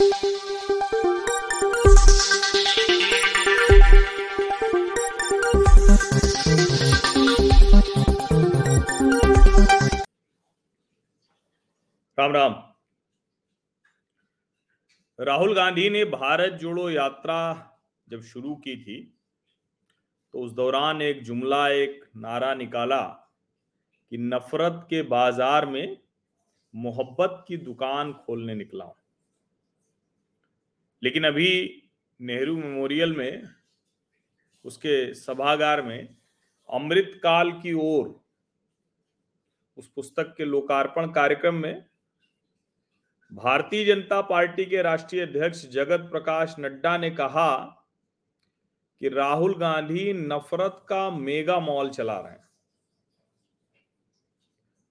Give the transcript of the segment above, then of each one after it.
राम राम। राहुल गांधी ने भारत जोड़ो यात्रा जब शुरू की थी तो उस दौरान एक जुमला, एक नारा निकाला कि नफरत के बाज़ार में मोहब्बत की दुकान खोलने निकला हूँ। लेकिन अभी नेहरू मेमोरियल में, उसके सभागार में, अमृत काल की ओर, उस पुस्तक के लोकार्पण कार्यक्रम में, भारतीय जनता पार्टी के राष्ट्रीय अध्यक्ष जगत प्रकाश नड्डा ने कहा कि राहुल गांधी नफरत का मेगा मॉल चला रहे हैं।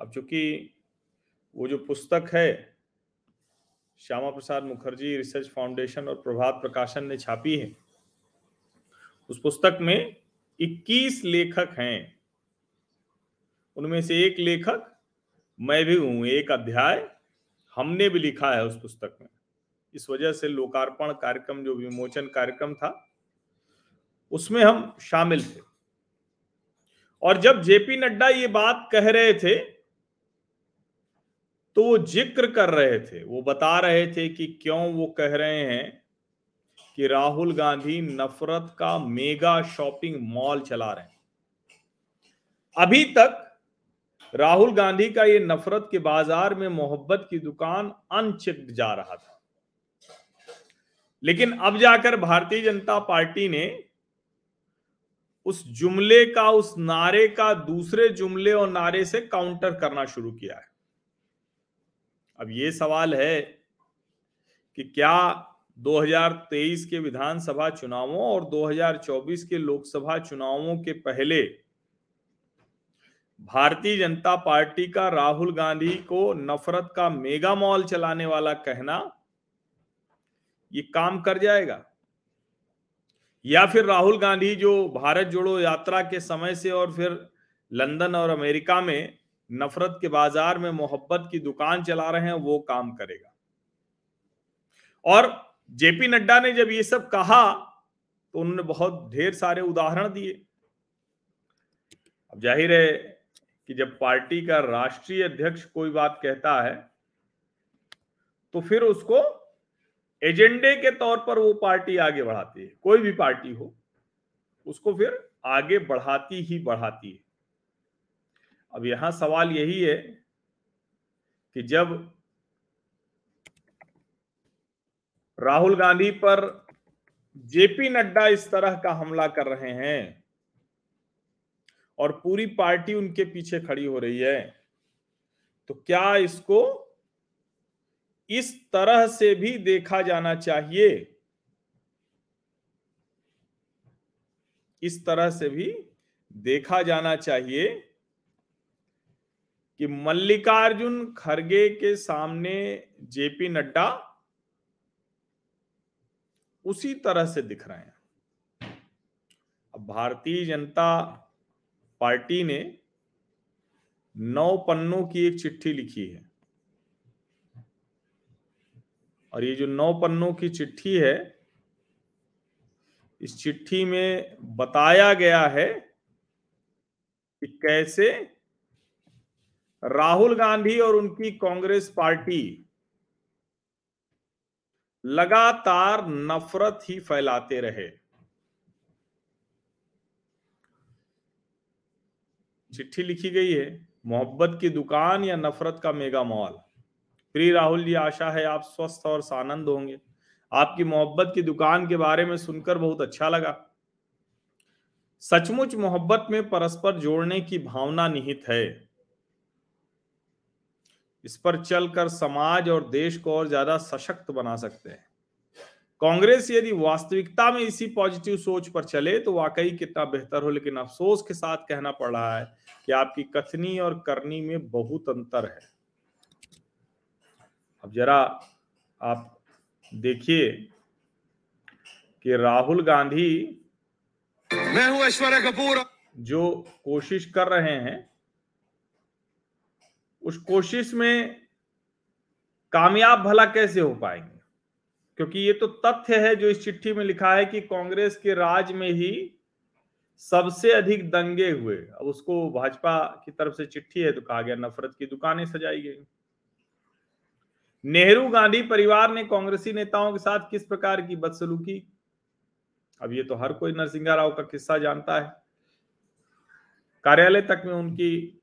अब चूँकि वो जो पुस्तक है श्यामा प्रसाद मुखर्जी रिसर्च फाउंडेशन और प्रभात प्रकाशन ने छापी है। उस पुस्तक में 21 लेखक हैं। उनमें से एक लेखक, मैं भी हूँ, एक अध्याय हमने भी लिखा है उस पुस्तक में। इस वजह से लोकार्पण कार्यक्रम, जो विमोचन कार्यक्रम था, उसमें हम शामिल थे। और जब जेपी नड्डा ये बात कह रहे थे तो वो ज़िक्र कर रहे थे, वो बता रहे थे कि क्यों वो कह रहे हैं कि राहुल गांधी नफरत का मेगा शॉपिंग मॉल चला रहे हैं। अभी तक राहुल गांधी का ये नफरत के बाज़ार में मोहब्बत की दुकान अनचेक्ड जा रहा था। लेकिन अब जाकर भारतीय जनता पार्टी ने उस जुमले का, उस नारे का, दूसरे जुमले और नारे से काउंटर करना शुरू किया है। अब ये सवाल है कि क्या 2023 के विधानसभा चुनावों और 2024 के लोकसभा चुनावों के पहले भारतीय जनता पार्टी का राहुल गांधी को नफरत का मेगा मॉल चलाने वाला कहना ये काम कर जाएगा? या फिर राहुल गांधी जो भारत जोड़ो यात्रा के समय से और फिर लंदन और अमेरिका में नफरत के बाज़ार में मोहब्बत की दुकान चला रहे हैं, वो काम करेगा। और जेपी नड्डा ने जब ये सब कहा तो उन्होंने बहुत ढेर सारे उदाहरण दिए। अब ज़ाहिर है कि जब पार्टी का राष्ट्रीय अध्यक्ष कोई बात कहता है तो फिर उसको एजेंडे के तौर पर वो पार्टी आगे बढ़ाती है। कोई भी पार्टी हो, उसको फिर आगे बढ़ाती ही बढ़ाती है। अब यहाँ सवाल यही है कि जब राहुल गांधी पर जेपी नड्डा इस तरह का हमला कर रहे हैं और पूरी पार्टी उनके पीछे खड़ी हो रही है तो क्या इसको इस तरह से भी देखा जाना चाहिए? इस तरह से भी देखा जाना चाहिए कि मल्लिकार्जुन खड़गे के सामने जेपी नड्डा उसी तरह से दिख रहे हैं। अब भारतीय जनता पार्टी ने नौ पन्नों की एक चिट्ठी लिखी है। और ये जो नौ पन्नों की चिट्ठी है, इस चिट्ठी में बताया गया है कि कैसे राहुल गांधी और उनकी कांग्रेस पार्टी लगातार नफरत ही फैलाते रहे। चिट्ठी लिखी गई है, मोहब्बत की दुकान या नफरत का मेगा मॉल? प्रिय राहुल जी, आशा है आप स्वस्थ और सानंद होंगे। आपकी मोहब्बत की दुकान के बारे में सुनकर बहुत अच्छा लगा। सचमुच मोहब्बत में परस्पर जोड़ने की भावना निहित है। इस पर चलकर समाज और देश को और ज़्यादा सशक्त बना सकते हैं। कांग्रेस यदि वास्तविकता में इसी पॉजिटिव सोच पर चले तो वाकई कितना बेहतर हो लेकिन अफसोस के साथ कहना पड़ रहा है कि आपकी कथनी और करनी में बहुत अंतर है। अब जरा आप देखिए कि राहुल गांधी मैं हूँ ऐश्वर्या कपूर। जो कोशिश कर रहे हैं उस कोशिश में कामयाब भला कैसे हो पाएँगे? क्योंकि ये तो तथ्य है जो इस चिट्ठी में लिखा है कि कांग्रेस के राज में ही सबसे अधिक दंगे हुए। अब उसको भाजपा की तरफ़ से चिट्ठी है तो कहा गया, नफरत की दुकानें सजाई गई। नेहरू गांधी परिवार ने कांग्रेसी नेताओं के साथ किस प्रकार की बदसलूकी? अब ये तो हर कोई नरसिंहा राव का किस्सा जानता है। कार्यालय तक में उनकी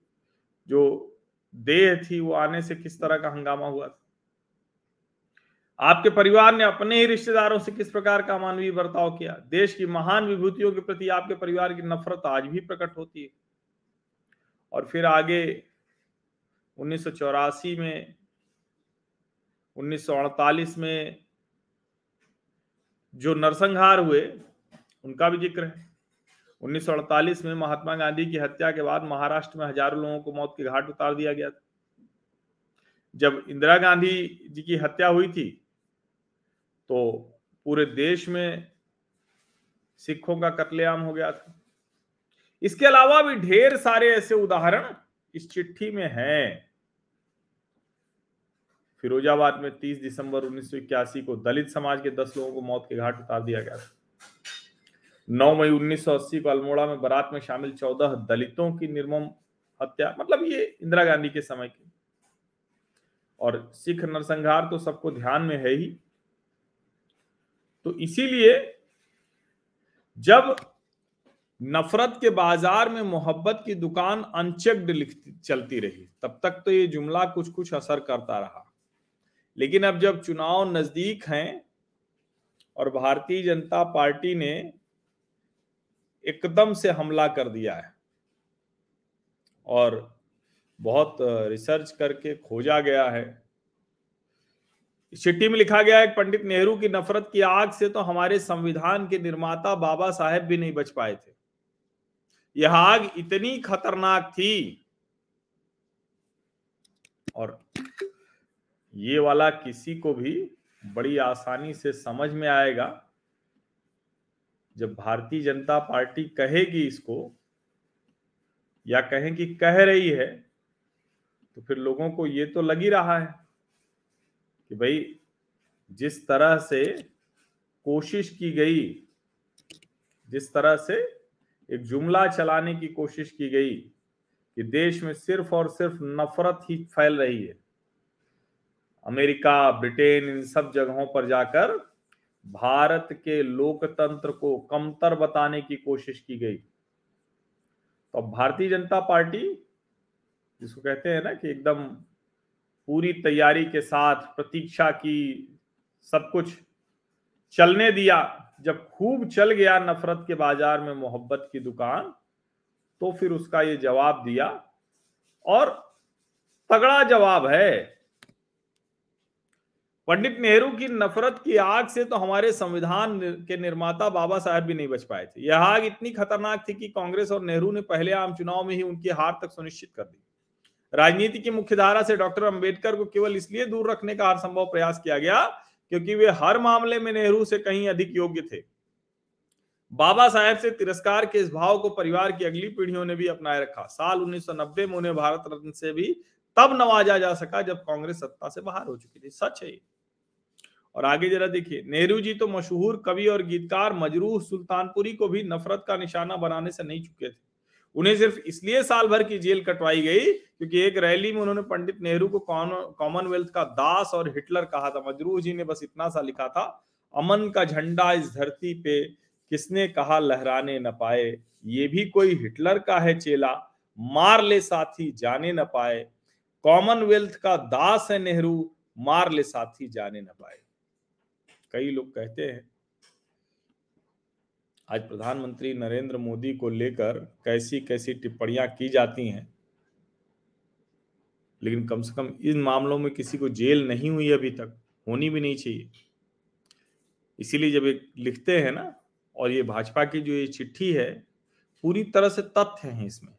जो देह थी, वो आने से किस तरह का हंगामा हुआ था? आपके परिवार ने अपने ही रिश्तेदारों से किस प्रकार का मानवीय बर्ताव किया? देश की महान विभूतियों के प्रति आपके परिवार की नफरत आज भी प्रकट होती है। और फिर आगे, उन्नीस सौ चौरासी में, उन्नीस सौ अड़तालीस में जो नरसंहार हुए, उनका भी ज़िक्र है। 1948 में महात्मा गांधी की हत्या के बाद महाराष्ट्र में हज़ारों लोगों को मौत के घाट उतार दिया गया था। जब इंदिरा गांधी जी की हत्या हुई थी तो पूरे देश में सिखों का कत्लेआम हो गया था। इसके अलावा भी ढेर सारे ऐसे उदाहरण इस चिट्ठी में हैं। फिरोजाबाद में 30 दिसंबर उन्नीस सौ इक्यासी को दलित समाज के 10 लोगों को मौत के घाट उतार दिया गया था। 9 मई 1980 को अल्मोड़ा में बारात में शामिल 14 दलितों की निर्मम हत्या मतलब ये इंदिरा गांधी के समय की। और सिख नरसंहार तो सबको ध्यान में है ही। तो इसीलिए जब नफरत के बाज़ार में मोहब्बत की दुकान अनचेक्ड चलती रही, तब तक तो ये जुमला कुछ कुछ असर करता रहा। लेकिन अब जब चुनाव नज़दीक हैं और भारतीय जनता पार्टी ने एकदम से हमला कर दिया है। और बहुत रिसर्च करके खोजा गया है। चिट्ठी में लिखा गया है पंडित नेहरू की नफरत की आग से तो हमारे संविधान के निर्माता बाबा साहेब भी नहीं बच पाए थे। यह आग इतनी खतरनाक थी। और ये वाला किसी को भी बड़ी आसानी से समझ में आएगा। जब भारतीय जनता पार्टी कहेगी इसको या कहें कि कह रही है तो फिर लोगों को ये तो लग ही रहा है कि भाई, जिस तरह से कोशिश की गई, जिस तरह से एक जुमला चलाने की कोशिश की गई कि देश में सिर्फ़ और सिर्फ़ नफरत ही फैल रही है। अमेरिका, ब्रिटेन, इन सब जगहों पर जाकर भारत के लोकतंत्र को कमतर बताने की कोशिश की गई। तो भारतीय जनता पार्टी, जिसको कहते हैं ना कि एकदम पूरी तैयारी के साथ, प्रतीक्षा की, सब कुछ चलने दिया, जब खूब चल गया नफरत के बाज़ार में मोहब्बत की दुकान तो फिर उसका ये जवाब दिया। और तगड़ा जवाब है पंडित नेहरू की नफरत की आग से तो हमारे संविधान के निर्माता बाबा साहब भी नहीं बच पाए थे। यह आग इतनी खतरनाक थी कि कांग्रेस और नेहरू ने पहले आम चुनाव में ही उनकी हार तक सुनिश्चित कर दी। राजनीति की मुख्य धारा से डॉक्टर अंबेडकर को केवल इसलिए दूर रखने का हर संभव प्रयास किया गया क्योंकि वे हर मामले में नेहरू से कहीं अधिक योग्य थे। बाबा साहेब से तिरस्कार के इस भाव को परिवार की अगली पीढ़ियों ने भी अपनाए रखा। साल 1990 में उन्हें भारत रत्न से भी तब नवाजा जा सका जब कांग्रेस सत्ता से बाहर हो चुकी थी। सच है और आगे जरा देखिए, नेहरू जी तो मशहूर कवि और गीतकार मजरूह सुल्तानपुरी को भी नफरत का निशाना बनाने से नहीं चुके थे। उन्हें सिर्फ़ इसलिए साल भर की जेल कटवाई गई क्योंकि एक रैली में उन्होंने पंडित नेहरू को कॉमनवेल्थ का दास और हिटलर कहा था। मजरूह जी ने बस इतना सा लिखा था, अमन का झंडा इस धरती पे, किसने कहा लहराने न पाए? ये भी कोई हिटलर का है चेला, मार ले साथी जाने न पाए। कॉमनवेल्थ का दास है नेहरू, मार ले साथी जाने न पाए। कई लोग कहते हैं, आज प्रधानमंत्री नरेंद्र मोदी को लेकर कैसी कैसी टिप्पणियाँ की जाती हैं? लेकिन कम से कम इन मामलों में किसी को जेल नहीं हुई अभी तक, होनी भी नहीं चाहिए। इसीलिए जब एक लिखते हैं ना, और ये भाजपा की जो ये चिट्ठी है, पूरी तरह से तथ्य है इसमें।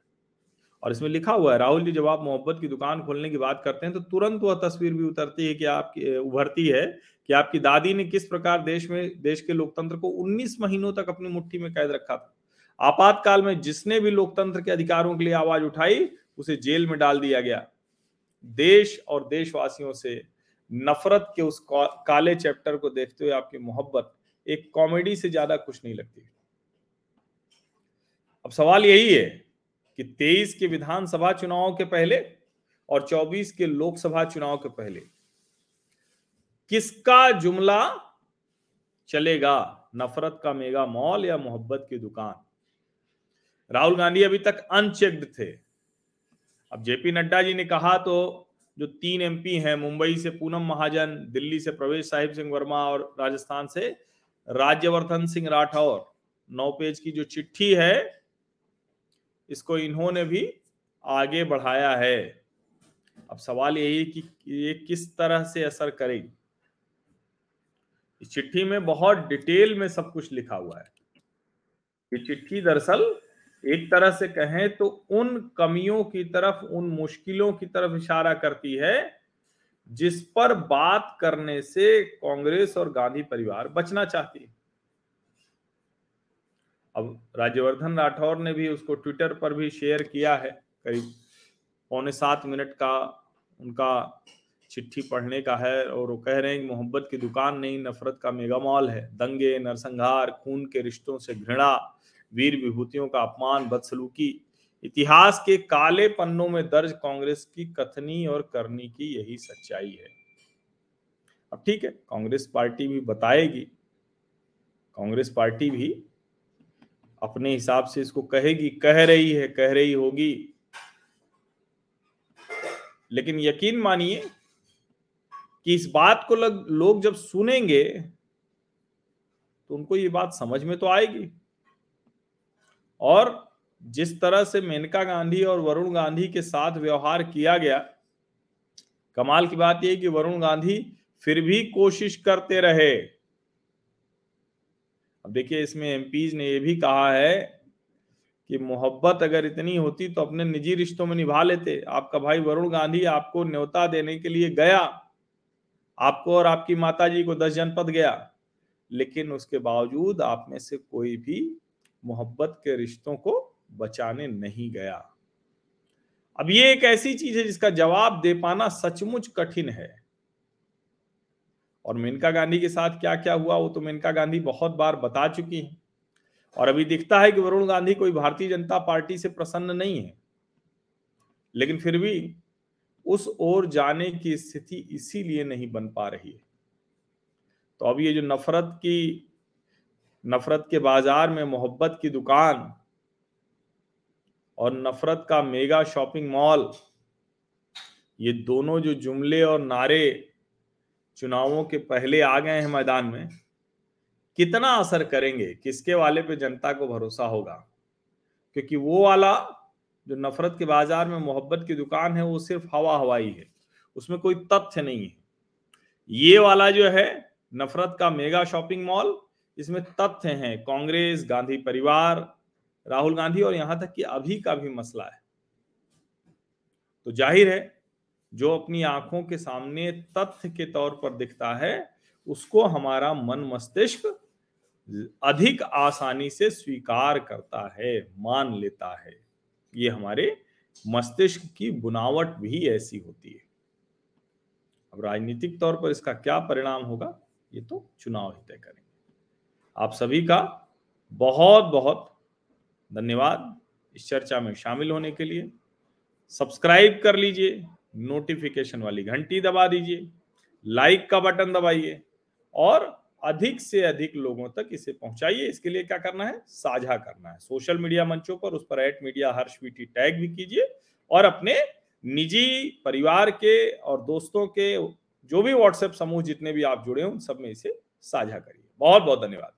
और इसमें लिखा हुआ है, राहुल जी जब आप मोहब्बत की दुकान खोलने की बात करते हैं तो तुरंत वह तस्वीर भी उतरती है कि आपकी उभरती है कि आपकी दादी ने किस प्रकार देश में, देश के लोकतंत्र को 19 महीनों तक अपनी मुट्ठी में कैद रखा था। आपातकाल में जिसने भी लोकतंत्र के अधिकारों के लिए आवाज़ उठाई, उसे जेल में डाल दिया गया। देश और देशवासियों से नफरत के उस काले चैप्टर को देखते हुए आपकी मोहब्बत एक कॉमेडी से ज़्यादा कुछ नहीं लगती। अब सवाल यही है कि 23 के विधानसभा चुनाव के पहले और 24 के लोकसभा चुनाव के पहले। किसका जुमला चलेगा? नफरत का मेगा मॉल या मोहब्बत की दुकान? राहुल गांधी अभी तक अनचेक्ड थे। अब जेपी नड्डा जी ने कहा तो जो तीन एमपी हैं, मुंबई से पूनम महाजन, दिल्ली से प्रवेश साहिब सिंह वर्मा और राजस्थान से राज्यवर्धन सिंह राठौर, नौ पेज की जो चिट्ठी है इसको इन्होंने भी आगे बढ़ाया है। अब सवाल यही कि ये किस तरह से असर करेगी? इस चिट्ठी में बहुत डिटेल में सब कुछ लिखा हुआ है। ये चिट्ठी दरअसल एक तरह से कहें तो उन कमियों की तरफ़, उन मुश्किलों की तरफ़ इशारा करती है, जिस पर बात करने से कांग्रेस और गांधी परिवार बचना चाहती है। अब राज्यवर्धन राठौर ने भी उसको ट्विटर पर भी शेयर किया है, करीब पौने सात मिनट का उनका चिट्ठी पढ़ने का है और वो कह रहे हैं मोहब्बत की दुकान नहीं, नफरत का मेगा मॉल है। दंगे, नरसंहार, खून के रिश्तों से घृणा, वीर विभूतियों का अपमान, बदसलूकी। इतिहास के काले पन्नों में दर्ज कांग्रेस की कथनी और करनी की यही सच्चाई है। अब ठीक है, कांग्रेस पार्टी भी बताएगी। कांग्रेस पार्टी भी अपने हिसाब से इसको कहेगी कह रही है कह रही होगी। लेकिन यकीन मानिए कि इस बात को लग, लोग जब सुनेंगे तो उनको ये बात समझ में तो आएगी। और जिस तरह से मेनका गांधी और वरुण गांधी के साथ व्यवहार किया गया कमाल की बात यह कि वरुण गांधी फिर भी कोशिश करते रहे। अब देखिए, इसमें एमपीज ने यह भी कहा है कि मोहब्बत अगर इतनी होती तो अपने निजी रिश्तों में निभा लेते। आपका भाई वरुण गांधी आपको न्योता देने के लिए गया। आपको और आपकी माता जी को दस जनपद गया। लेकिन उसके बावजूद आप में से कोई भी मोहब्बत के रिश्तों को बचाने नहीं गया। अब ये एक ऐसी चीज़ है जिसका जवाब दे पाना सचमुच कठिन है। और मेनका गांधी के साथ क्या क्या हुआ, वो तो मेनका गांधी बहुत बार बता चुकी है। और अभी दिखता है कि वरुण गांधी कोई भारतीय जनता पार्टी से प्रसन्न नहीं है। लेकिन फिर भी उस ओर जाने की स्थिति इसीलिए नहीं बन पा रही है। तो अब ये जो नफरत की, नफरत के बाज़ार में मोहब्बत की दुकान और नफरत का मेगा शॉपिंग मॉल, ये दोनों जो जुमले और नारे चुनावों के पहले आ गए हैं मैदान में, कितना असर करेंगे? किसके वाले पे जनता को भरोसा होगा? क्योंकि वो वाला जो नफरत के बाज़ार में मोहब्बत की दुकान है, वो सिर्फ़ हवा हवाई है। उसमें कोई तथ्य नहीं है। ये वाला जो है, नफरत का मेगा शॉपिंग मॉल, इसमें तथ्य हैं। कांग्रेस, गांधी परिवार, राहुल गांधी और यहाँ तक कि अभी का भी मसला है। तो ज़ाहिर है जो अपनी आँखों के सामने तथ्य के तौर पर दिखता है, उसको हमारा मन मस्तिष्क अधिक आसानी से स्वीकार करता है, मान लेता है। ये हमारे मस्तिष्क की बुनावट भी ऐसी होती है। अब राजनीतिक तौर पर इसका क्या परिणाम होगा, ये तो चुनाव ही तय करेंगे। आप सभी का बहुत बहुत धन्यवाद इस चर्चा में शामिल होने के लिए। सब्सक्राइब कर लीजिए नोटिफिकेशन वाली घंटी दबा दीजिए लाइक का बटन दबाइए और अधिक से अधिक लोगों तक इसे पहुंचाइए। इसके लिए क्या करना है? साझा करना है। सोशल मीडिया मंचों पर उस पर at media Harsh VT tag भी कीजिए और अपने निजी परिवार के और दोस्तों के जो भी व्हाट्सएप समूह जितने भी आप जुड़े हो, उन सब में इसे साझा करिए। बहुत बहुत धन्यवाद।